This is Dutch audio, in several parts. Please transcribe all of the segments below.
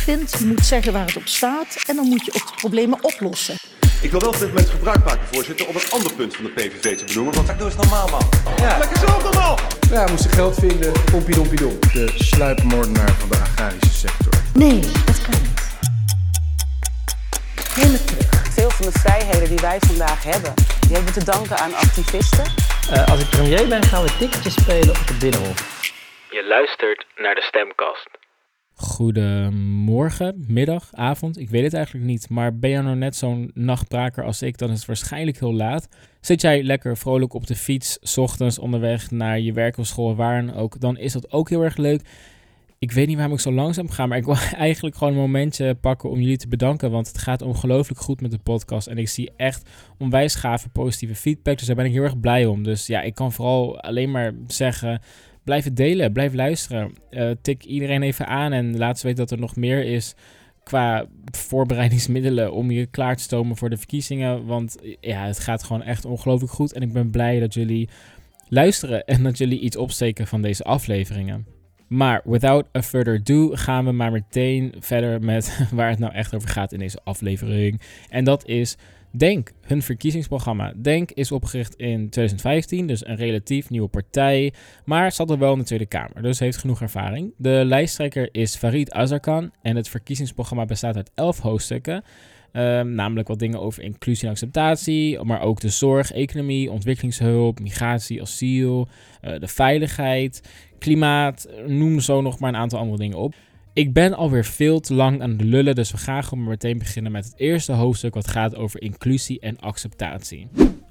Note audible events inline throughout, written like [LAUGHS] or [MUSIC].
vindt. Je moet zeggen waar het op staat en dan moet je ook de problemen oplossen. Ik wil wel op dit moment gebruik maken, voorzitter, om een ander punt van de PVV te benoemen. Want doe eens normaal, man. Ja. Lekker zelf normaal! Ja, we moesten geld vinden. Pompie dompie dom. De sluipmoordenaar van de agrarische sector. Nee, dat kan niet. Helemaal terug. Veel van de vrijheden die wij vandaag hebben, die hebben we te danken aan activisten. Uh, als ik premier ben, gaan we ticketjes spelen op het Binnenhof. Je luistert naar de Stemkast. Goedemorgen, middag, avond, ik weet het eigenlijk niet. Maar ben je nou net zo'n nachtbraker als ik, dan is het waarschijnlijk heel laat. Zit jij lekker vrolijk op de fiets, s ochtends onderweg naar je werk of school, waar dan ook, dan is dat ook heel erg leuk. Ik weet niet waarom ik zo langzaam ga, maar ik wil [LAUGHS] eigenlijk gewoon een momentje pakken om jullie te bedanken. Want het gaat ongelooflijk goed met de podcast. En ik zie echt onwijs gave positieve feedback. Dus daar ben ik heel erg blij om. Dus ja, ik kan vooral alleen maar zeggen blijf het delen, blijf luisteren. Uh, tik iedereen even aan en laat ze weten dat er nog meer is qua voorbereidingsmiddelen om je klaar te stomen voor de verkiezingen. Want ja, het gaat gewoon echt ongelooflijk goed. En ik ben blij dat jullie luisteren en dat jullie iets opsteken van deze afleveringen. Maar without a further ado gaan we maar meteen verder met [LAUGHS] waar het nou echt over gaat in deze aflevering. En dat is Denk, hun verkiezingsprogramma. Denk is opgericht in 2015, dus een relatief nieuwe partij, maar zat er wel in de Tweede Kamer, dus heeft genoeg ervaring. De lijsttrekker is Farid Azarkan en het verkiezingsprogramma bestaat uit elf hoofdstukken. Um, namelijk wat dingen over inclusie en acceptatie, maar ook de zorg, economie, ontwikkelingshulp, migratie, asiel, uh, de veiligheid, klimaat, noem zo nog maar een aantal andere dingen op. Ik ben alweer veel te lang aan de lullen, dus we gaan gewoon meteen beginnen met het eerste hoofdstuk wat gaat over inclusie en acceptatie.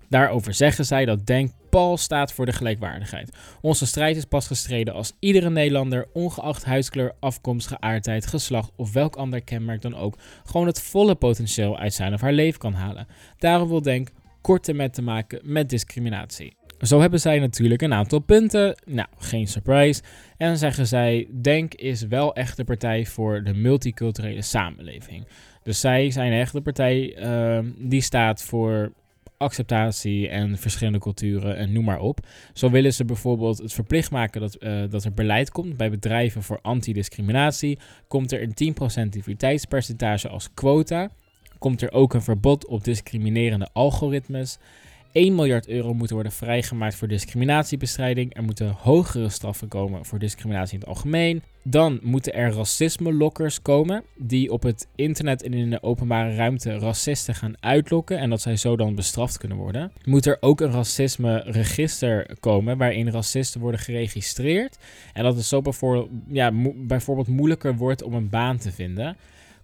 Daarover zeggen zij dat Denk pal staat voor de gelijkwaardigheid. Onze strijd is pas gestreden als iedere Nederlander, ongeacht huidskleur, afkomst, geaardheid, geslacht of welk ander kenmerk dan ook, gewoon het volle potentieel uit zijn of haar leven kan halen. Daarom wil Denk korte met te maken met discriminatie. Zo hebben zij natuurlijk een aantal punten. Nou, geen surprise. En zeggen zij: Denk is wel echt de partij voor de multiculturele samenleving. Dus zij zijn echt de partij uh, die staat voor acceptatie en verschillende culturen en noem maar op. Zo willen ze bijvoorbeeld het verplicht maken dat, uh, dat er beleid komt bij bedrijven voor antidiscriminatie. Komt er een 10% diversiteitspercentage als quota. Komt er ook een verbod op discriminerende algoritmes. 1 miljard euro moeten worden vrijgemaakt voor discriminatiebestrijding. Er moeten hogere straffen komen voor discriminatie in het algemeen. Dan moeten er racisme-lokkers komen die op het internet en in de openbare ruimte racisten gaan uitlokken en dat zij zo dan bestraft kunnen worden. Moet er ook een racisme-register komen waarin racisten worden geregistreerd en dat het zo ja, bijvoorbeeld moeilijker wordt om een baan te vinden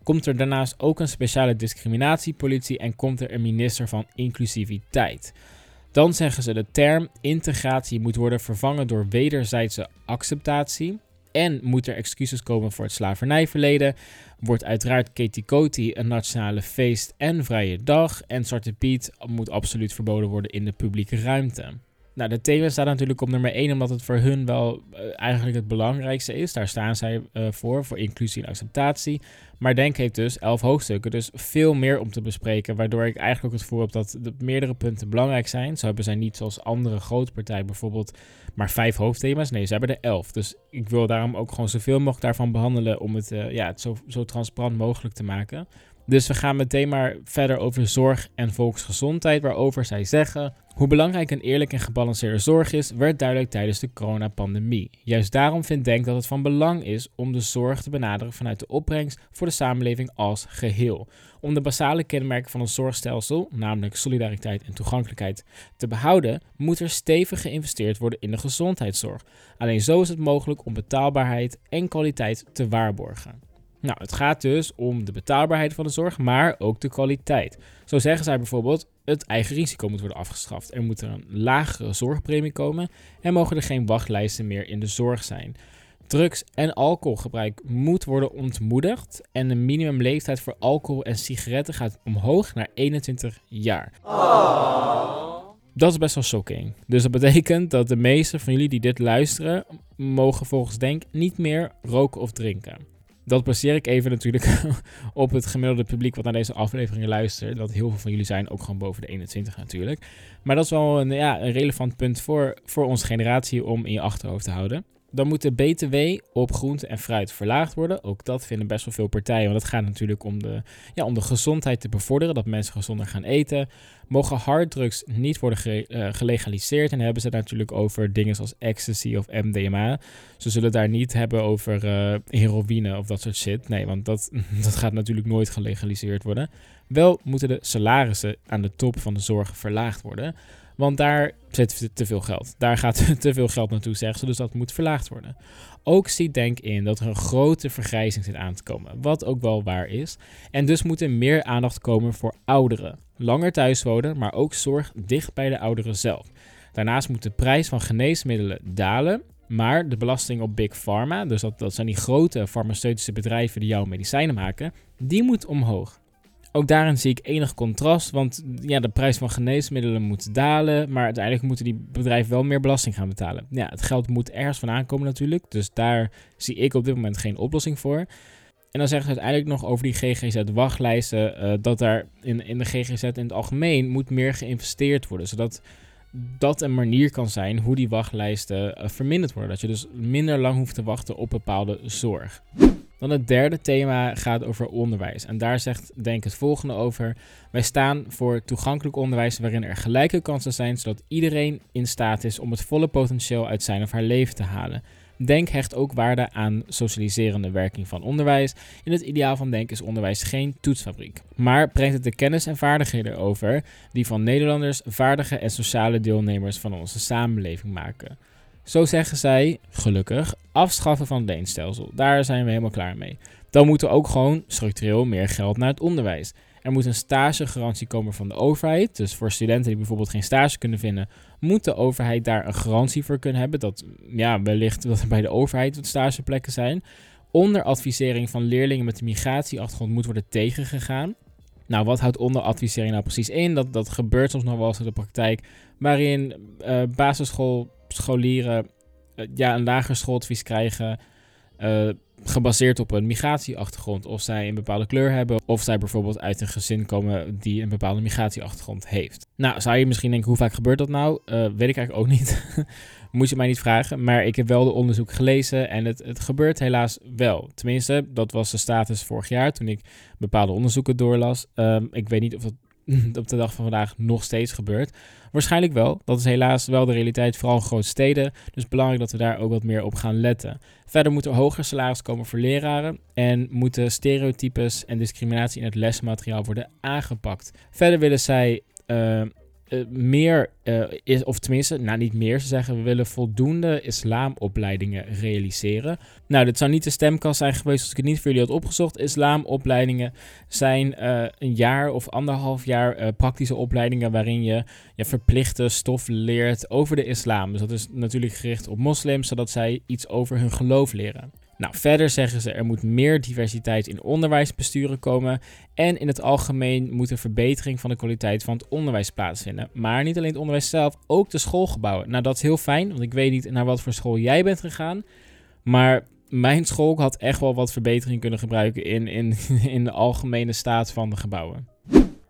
komt er daarnaast ook een speciale discriminatiepolitie en komt er een minister van inclusiviteit. Dan zeggen ze de term integratie moet worden vervangen door wederzijdse acceptatie. En moet er excuses komen voor het slavernijverleden. Wordt uiteraard Ketikoti een nationale feest en vrije dag. En Zwarte Piet moet absoluut verboden worden in de publieke ruimte. Nou, de thema staat natuurlijk op nummer 1 omdat het voor hun wel uh, eigenlijk het belangrijkste is. Daar staan zij uh, voor, voor inclusie en acceptatie. Maar Denk heeft dus 11 hoofdstukken, dus veel meer om te bespreken. Waardoor ik eigenlijk ook het gevoel heb dat de meerdere punten belangrijk zijn. Zo hebben zij niet zoals andere grote partijen bijvoorbeeld maar vijf hoofdthema's. Nee, ze hebben er 11. Dus ik wil daarom ook gewoon zoveel mogelijk daarvan behandelen om het, uh, ja, zo, zo transparant mogelijk te maken. Dus we gaan meteen maar verder over zorg en volksgezondheid, waarover zij zeggen hoe belangrijk een eerlijk en gebalanceerde zorg is, werd duidelijk tijdens de coronapandemie. Juist daarom vindt Denk dat het van belang is om de zorg te benaderen vanuit de opbrengst voor de samenleving als geheel. Om de basale kenmerken van een zorgstelsel, namelijk solidariteit en toegankelijkheid, te behouden, moet er stevig geïnvesteerd worden in de gezondheidszorg. Alleen zo is het mogelijk om betaalbaarheid en kwaliteit te waarborgen. Nou, het gaat dus om de betaalbaarheid van de zorg, maar ook de kwaliteit. Zo zeggen zij bijvoorbeeld, het eigen risico moet worden afgeschaft. Er moet er een lagere zorgpremie komen en mogen er geen wachtlijsten meer in de zorg zijn. Drugs- en alcoholgebruik moet worden ontmoedigd en de minimumleeftijd voor alcohol en sigaretten gaat omhoog naar 21 jaar. Dat is best wel shocking. Dus dat betekent dat de meeste van jullie die dit luisteren, mogen volgens Denk niet meer roken of drinken dat baseer ik even natuurlijk [LAUGHS] op het gemiddelde publiek wat naar deze afleveringen luistert. Dat heel veel van jullie zijn ook gewoon boven de 21 natuurlijk. Maar dat is wel een, ja, een relevant punt voor, voor onze generatie om in je achterhoofd te houden. Dan moet de BTW op groente en fruit verlaagd worden. Ook dat vinden best wel veel partijen, want het gaat natuurlijk om de, ja, om de gezondheid te bevorderen, dat mensen gezonder gaan eten. Mogen harddrugs niet worden uh, gelegaliseerd en hebben ze het natuurlijk over dingen zoals ecstasy of MDMA. Ze zullen daar niet hebben over uh, heroïne of dat soort shit. Nee, want dat, [LAUGHS] dat gaat natuurlijk nooit gelegaliseerd worden. Wel moeten de salarissen aan de top van de zorg verlaagd worden. Want daar zit te veel geld. Daar gaat [LAUGHS] te veel geld naartoe, zeggen ze. Dus dat moet verlaagd worden. Ook ziet Denk in dat er een grote vergrijzing zit aan te komen. Wat ook wel waar is. En dus moet er meer aandacht komen voor ouderen. Langer thuis wonen, maar ook zorg dicht bij de ouderen zelf. Daarnaast moet de prijs van geneesmiddelen dalen. Maar de belasting op Big Pharma, dus dat, dat zijn die grote farmaceutische bedrijven die jouw medicijnen maken, die moet omhoog. Ook daarin zie ik enig contrast, want ja, de prijs van geneesmiddelen moet dalen, maar uiteindelijk moeten die bedrijven wel meer belasting gaan betalen. Ja, het geld moet ergens van aankomen natuurlijk, dus daar zie ik op dit moment geen oplossing voor. En dan zeggen ze uiteindelijk nog over die GGZ-wachtlijsten, uh, dat daar in, in de GGZ in het algemeen moet meer geïnvesteerd worden, zodat dat een manier kan zijn hoe die wachtlijsten uh, verminderd worden. Dat je dus minder lang hoeft te wachten op bepaalde zorg. Dan het derde thema gaat over onderwijs. En daar zegt Denk het volgende over. Wij staan voor toegankelijk onderwijs waarin er gelijke kansen zijn, zodat iedereen in staat is om het volle potentieel uit zijn of haar leven te halen. Denk hecht ook waarde aan socialiserende werking van onderwijs. In het ideaal van Denk is onderwijs geen toetsfabriek, maar brengt het de kennis en vaardigheden over die van Nederlanders vaardige en sociale deelnemers van onze samenleving maken. Zo zeggen zij, gelukkig, afschaffen van het leenstelsel. Daar zijn we helemaal klaar mee. Dan moet er ook gewoon structureel meer geld naar het onderwijs. Er moet een stagegarantie komen van de overheid. Dus voor studenten die bijvoorbeeld geen stage kunnen vinden, moet de overheid daar een garantie voor kunnen hebben. Dat ja, wellicht dat er bij de overheid wat stageplekken zijn. Onderadvisering van leerlingen met een migratieachtergrond moet worden tegengegaan. Nou, wat houdt onderadvisering nou precies in? Dat, dat gebeurt soms nog wel eens in de praktijk, waarin uh, basisschool scholieren uh, ja, een lager schooladvies krijgen. Uh, gebaseerd op een migratieachtergrond. Of zij een bepaalde kleur hebben. Of zij bijvoorbeeld uit een gezin komen die een bepaalde migratieachtergrond heeft. Nou, zou je misschien denken, hoe vaak gebeurt dat nou? Uh, weet ik eigenlijk ook niet. [LAUGHS] Moet je mij niet vragen. Maar ik heb wel de onderzoek gelezen en het, het gebeurt helaas wel. Tenminste, dat was de status vorig jaar toen ik bepaalde onderzoeken doorlas. Um, ik weet niet of dat [LAUGHS] op de dag van vandaag nog steeds gebeurt. Waarschijnlijk wel. Dat is helaas wel de realiteit, vooral in grote steden. Dus belangrijk dat we daar ook wat meer op gaan letten. Verder moet er hoger salaris komen voor leraren. En moeten stereotypes en discriminatie in het lesmateriaal worden aangepakt. Verder willen zij. Uh, uh, meer, uh, is, of tenminste, nou niet meer, ze zeggen we willen voldoende islamopleidingen realiseren. Nou, dit zou niet de stemkast zijn geweest als ik het niet voor jullie had opgezocht. Islamopleidingen zijn uh, een jaar of anderhalf jaar praktische opleidingen waarin je, je verplichte stof leert over de islam. Dus dat is natuurlijk gericht op moslims, zodat zij iets over hun geloof leren. Nou, verder zeggen ze er moet meer diversiteit in onderwijsbesturen komen en in het algemeen moet een verbetering van de kwaliteit van het onderwijs plaatsvinden. Maar niet alleen het onderwijs zelf, ook de schoolgebouwen. Nou, dat is heel fijn, want ik weet niet naar wat voor school jij bent gegaan, maar mijn school had echt wel wat verbetering kunnen gebruiken in, in, [LAUGHS] in de algemene staat van de gebouwen.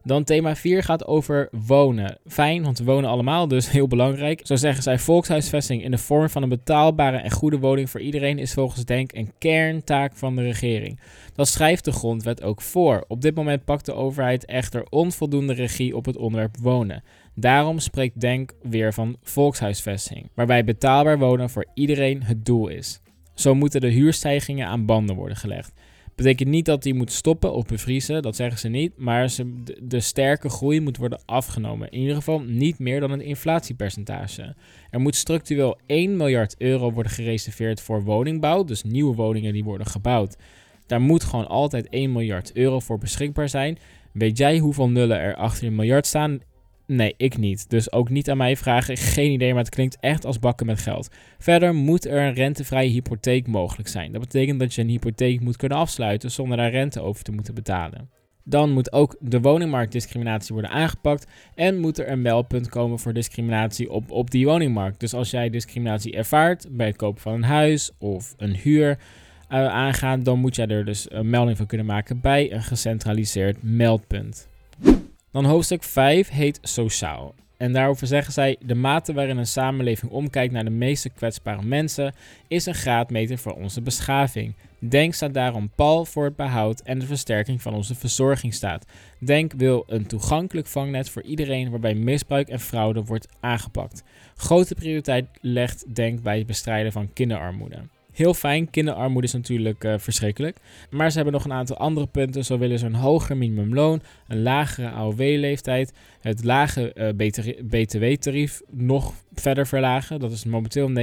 Dan thema 4 gaat over wonen. Fijn, want we wonen allemaal, dus [LAUGHS] heel belangrijk. Zo zeggen zij, volkshuisvesting in de vorm van een betaalbare en goede woning voor iedereen is volgens Denk een kerntaak van de regering. Dat schrijft de grondwet ook voor. Op dit moment pakt de overheid echter onvoldoende regie op het onderwerp wonen. Daarom spreekt Denk weer van volkshuisvesting, waarbij betaalbaar wonen voor iedereen het doel is. Zo moeten de huurstijgingen aan banden worden gelegd. Betekent niet dat die moet stoppen of bevriezen, dat zeggen ze niet. Maar ze, de, de, sterke groei moet worden afgenomen. In ieder geval niet meer dan het inflatiepercentage. Er moet structureel 1 miljard euro worden gereserveerd voor woningbouw, dus nieuwe woningen die worden gebouwd. Daar moet gewoon altijd 1 miljard euro voor beschikbaar zijn. Weet jij hoeveel nullen er achter een miljard staan? Nee, ik niet. Dus ook niet aan mij vragen. Geen idee, maar het klinkt echt als bakken met geld. Verder moet er een rentevrije hypotheek mogelijk zijn. Dat betekent dat je een hypotheek moet kunnen afsluiten zonder daar rente over te moeten betalen. Dan moet ook de woningmarktdiscriminatie worden aangepakt en moet er een meldpunt komen voor discriminatie op, op die woningmarkt. Dus als jij discriminatie ervaart bij het kopen van een huis of een huur uh, aangaan, dan moet jij er dus een melding van kunnen maken bij een gecentraliseerd meldpunt. Dan hoofdstuk 5 heet Sociaal. En daarover zeggen zij: de mate waarin een samenleving omkijkt naar de meeste kwetsbare mensen is een graadmeter voor onze beschaving. Denk staat daarom pal voor het behoud en de versterking van onze verzorgingsstaat. Denk wil een toegankelijk vangnet voor iedereen waarbij misbruik en fraude wordt aangepakt. Grote prioriteit legt Denk bij het bestrijden van kinderarmoede. Heel fijn, kinderarmoede is natuurlijk uh, verschrikkelijk. Maar ze hebben nog een aantal andere punten. Zo willen ze een hoger minimumloon, een lagere AOW-leeftijd, het lage uh, BTW-tarief nog verder verlagen. Dat is momenteel 9%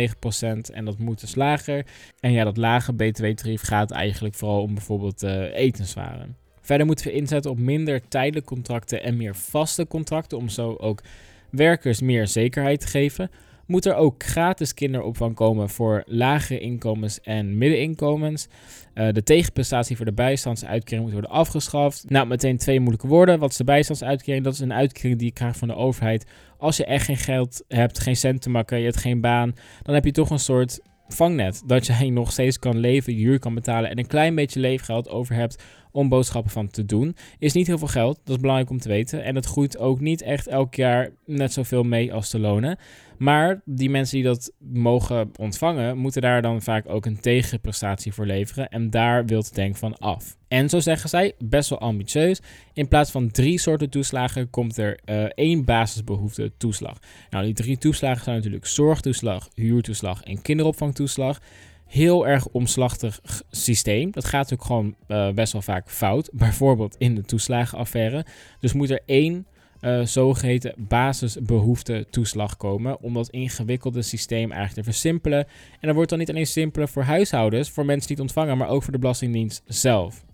en dat moet dus lager. En ja, dat lage BTW-tarief gaat eigenlijk vooral om bijvoorbeeld uh, etenswaren. Verder moeten we inzetten op minder tijdelijke contracten en meer vaste contracten om zo ook werkers meer zekerheid te geven moet er ook gratis kinderopvang komen voor lagere inkomens en middeninkomens. Uh, de tegenprestatie voor de bijstandsuitkering moet worden afgeschaft. Nou, meteen twee moeilijke woorden. Wat is de bijstandsuitkering? Dat is een uitkering die je krijgt van de overheid. Als je echt geen geld hebt, geen cent te makken, je hebt geen baan, dan heb je toch een soort vangnet. Dat je nog steeds kan leven, je huur kan betalen en een klein beetje leefgeld over hebt om boodschappen van te doen. Is niet heel veel geld, dat is belangrijk om te weten. En het groeit ook niet echt elk jaar net zoveel mee als de lonen. Maar die mensen die dat mogen ontvangen, moeten daar dan vaak ook een tegenprestatie voor leveren. En daar wil het denk van af. En zo zeggen zij, best wel ambitieus. In plaats van drie soorten toeslagen komt er uh, één basisbehoefte toeslag. Nou, die drie toeslagen zijn natuurlijk zorgtoeslag, huurtoeslag en kinderopvangtoeslag heel erg omslachtig systeem. Dat gaat ook gewoon uh, best wel vaak fout. [LAUGHS] Bijvoorbeeld in de toeslagenaffaire. Dus moet er één uh, zogeheten basisbehoefte toeslag komen. Om dat ingewikkelde systeem eigenlijk te versimpelen. En dat wordt dan niet alleen simpeler voor huishoudens, voor mensen die het ontvangen, maar ook voor de Belastingdienst zelf.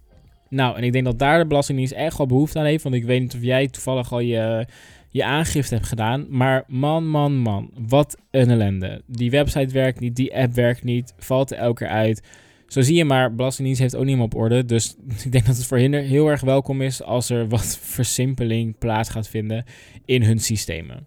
Nou, en ik denk dat daar de Belastingdienst echt wel behoefte aan heeft. Want ik weet niet of jij toevallig al je je aangifte hebt gedaan. Maar man, man, man, wat een ellende. Die website werkt niet, die app werkt niet, valt er elke keer uit. Zo zie je maar, Belastingdienst heeft ook niet meer op orde. Dus [LAUGHS] ik denk dat het voor hen heel erg welkom is als er wat versimpeling plaats gaat vinden in hun systemen.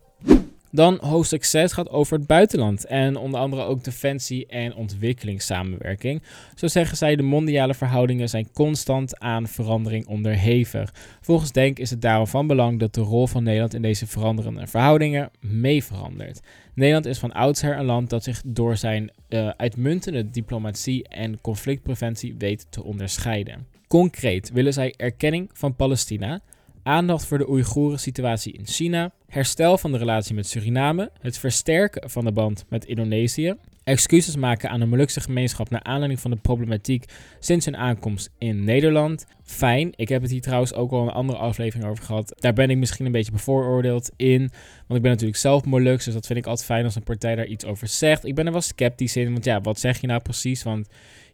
Dan hoofdstuk 6 gaat over het buitenland en onder andere ook defensie en ontwikkelingssamenwerking. Zo zeggen zij de mondiale verhoudingen zijn constant aan verandering onderhevig. Volgens Denk is het daarom van belang dat de rol van Nederland in deze veranderende verhoudingen mee verandert. Nederland is van oudsher een land dat zich door zijn uh, uitmuntende diplomatie en conflictpreventie weet te onderscheiden. Concreet willen zij erkenning van Palestina, aandacht voor de Oeigoeren situatie in China, herstel van de relatie met Suriname, het versterken van de band met Indonesië, excuses maken aan de Molukse gemeenschap naar aanleiding van de problematiek sinds hun aankomst in Nederland. Fijn, ik heb het hier trouwens ook al een andere aflevering over gehad. Daar ben ik misschien een beetje bevooroordeeld in, want ik ben natuurlijk zelf Molux, dus dat vind ik altijd fijn als een partij daar iets over zegt. Ik ben er wel sceptisch in, want ja, wat zeg je nou precies? Want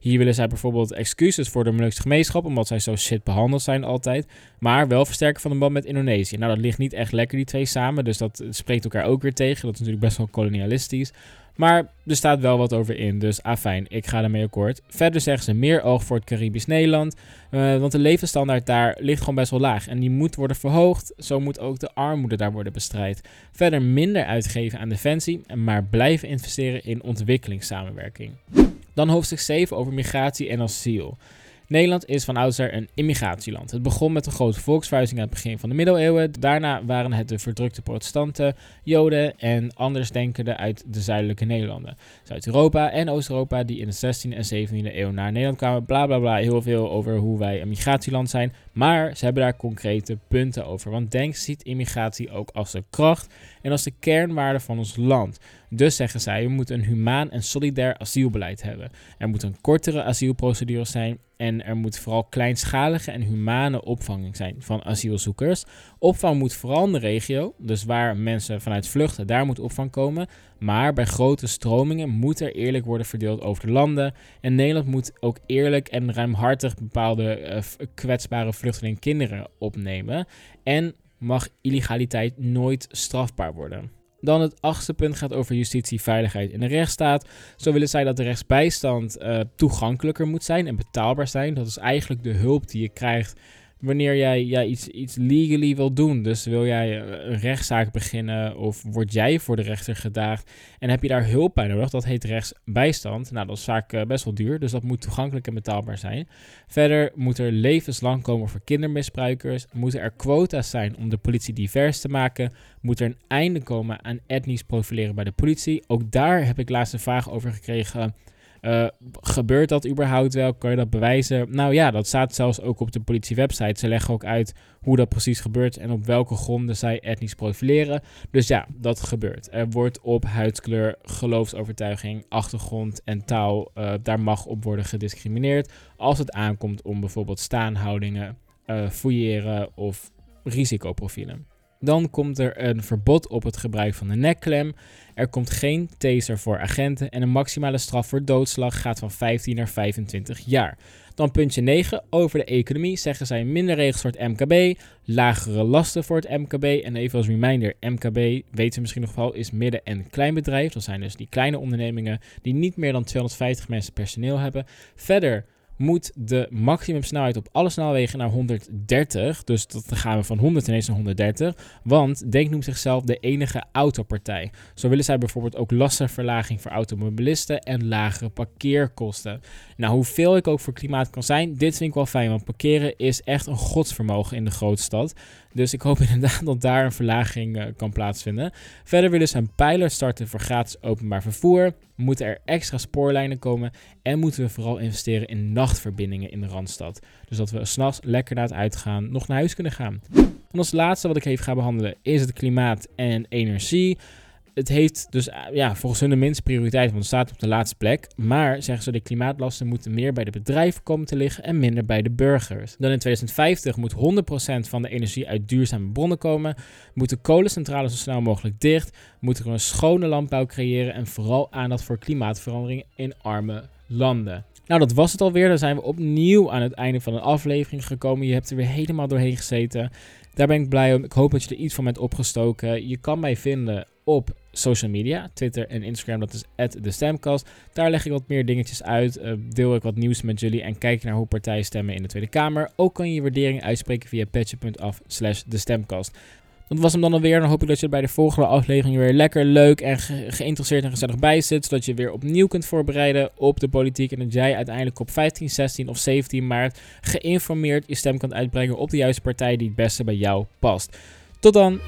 hier willen zij bijvoorbeeld excuses voor de Molukse gemeenschap, omdat zij zo shit behandeld zijn altijd. Maar wel versterken van de band met Indonesië. Nou, dat ligt niet echt lekker, die twee samen. Dus dat spreekt elkaar ook weer tegen. Dat is natuurlijk best wel kolonialistisch. Maar er staat wel wat over in, dus afijn, ik ga ermee akkoord. Verder zeggen ze meer oog voor het Caribisch Nederland, uh, want de levensstandaard daar ligt gewoon best wel laag. En die moet worden verhoogd, zo moet ook de armoede daar worden bestrijd. Verder minder uitgeven aan defensie, maar blijven investeren in ontwikkelingssamenwerking. Dan hoofdstuk 7 over migratie en asiel. Nederland is van oudsher een immigratieland. Het begon met een grote volksverhuizing aan het begin van de middeleeuwen. Daarna waren het de verdrukte protestanten, joden en andersdenkenden uit de zuidelijke Nederlanden. Zuid-Europa en Oost-Europa die in de 16e en 17e eeuw naar Nederland kwamen. Bla bla bla, heel veel over hoe wij een migratieland zijn. Maar ze hebben daar concrete punten over. Want Denk ziet immigratie ook als de kracht en als de kernwaarde van ons land. Dus zeggen zij, we moeten een humaan en solidair asielbeleid hebben. Er moet een kortere asielprocedure zijn en er moet vooral kleinschalige en humane opvang zijn van asielzoekers. Opvang moet vooral in de regio, dus waar mensen vanuit vluchten, daar moet opvang komen. Maar bij grote stromingen moet er eerlijk worden verdeeld over de landen. En Nederland moet ook eerlijk en ruimhartig bepaalde uh, kwetsbare vluchtelingen kinderen opnemen. En mag illegaliteit nooit strafbaar worden. Dan het achtste punt gaat over justitie, veiligheid in de rechtsstaat. Zo willen zij dat de rechtsbijstand uh, toegankelijker moet zijn en betaalbaar zijn. Dat is eigenlijk de hulp die je krijgt wanneer jij ja, iets, iets legally wil doen. Dus wil jij een rechtszaak beginnen of word jij voor de rechter gedaagd en heb je daar hulp bij nodig, dat heet rechtsbijstand. Nou, dat is vaak eh, best wel duur, dus dat moet toegankelijk en betaalbaar zijn. Verder moet er levenslang komen voor kindermisbruikers, moeten er quota's zijn om de politie divers te maken, moet er een einde komen aan etnisch profileren bij de politie. Ook daar heb ik laatst een vraag over gekregen uh, gebeurt dat überhaupt wel? Kan je dat bewijzen? Nou ja, dat staat zelfs ook op de politiewebsite. Ze leggen ook uit hoe dat precies gebeurt en op welke gronden zij etnisch profileren. Dus ja, dat gebeurt. Er wordt op huidskleur, geloofsovertuiging, achtergrond en taal, uh, daar mag op worden gediscrimineerd. Als het aankomt om bijvoorbeeld staanhoudingen, uh, fouilleren of risicoprofielen. Dan komt er een verbod op het gebruik van de nekklem. Er komt geen taser voor agenten en een maximale straf voor doodslag gaat van 15 naar 25 jaar. Dan puntje 9. Over de economie zeggen zij minder regels voor het MKB, lagere lasten voor het MKB. En even als reminder, MKB, weten ze misschien nog wel, is midden- en kleinbedrijf. Dat zijn dus die kleine ondernemingen die niet meer dan 250 mensen personeel hebben. Verder moet de maximumsnelheid op alle snelwegen naar 130. Dus dan gaan we van 100 ineens naar 130. Want Denk noemt zichzelf de enige autopartij. Zo willen zij bijvoorbeeld ook lastenverlaging voor automobilisten en lagere parkeerkosten. Nou, hoeveel ik ook voor klimaat kan zijn, dit vind ik wel fijn. Want parkeren is echt een godsvermogen in de grootstad. Dus ik hoop [LAUGHS] inderdaad dat daar een verlaging uh, kan plaatsvinden. Verder willen ze een pijler starten voor gratis openbaar vervoer. Moeten er extra spoorlijnen komen. En moeten we vooral investeren in nachtverbindingen in de Randstad. Dus dat we s'nachts lekker naar het uitgaan nog naar huis kunnen gaan. En als laatste wat ik even ga behandelen is het klimaat en energie het heeft dus eh, ja, volgens hun de minste prioriteit, want het staat op de laatste plek. Maar zeggen ze, de klimaatlasten moeten meer bij de bedrijven komen te liggen en minder bij de burgers. Dan in 2050 moet 100% van de energie uit duurzame bronnen komen. Moeten kolencentrales zo snel mogelijk dicht. Moeten we een schone landbouw creëren en vooral aandacht voor klimaatverandering in arme landen. Nou, dat was het alweer. Dan zijn we opnieuw aan het einde van een aflevering gekomen. Je hebt er weer helemaal doorheen gezeten. Daar ben ik blij om. Ik hoop dat je er iets van bent opgestoken. Je kan mij vinden op social media, Twitter en Instagram, dat is de. Daar leg ik wat meer dingetjes uit, uh, deel ik wat nieuws met jullie en kijk naar hoe partijen stemmen in de Tweede Kamer. Ook kan je je waardering uitspreken via petje.af slash de Stemcast. Dat was hem dan alweer. Dan hoop ik dat je bij de volgende aflevering weer lekker leuk en geïnteresseerd en gezellig bij zit. Zodat je weer opnieuw kunt voorbereiden op de politiek. En dat jij uiteindelijk op 15, 16 of 17 maart geïnformeerd je stem kan uitbrengen op de juiste partij die het beste bij jou past. Tot dan!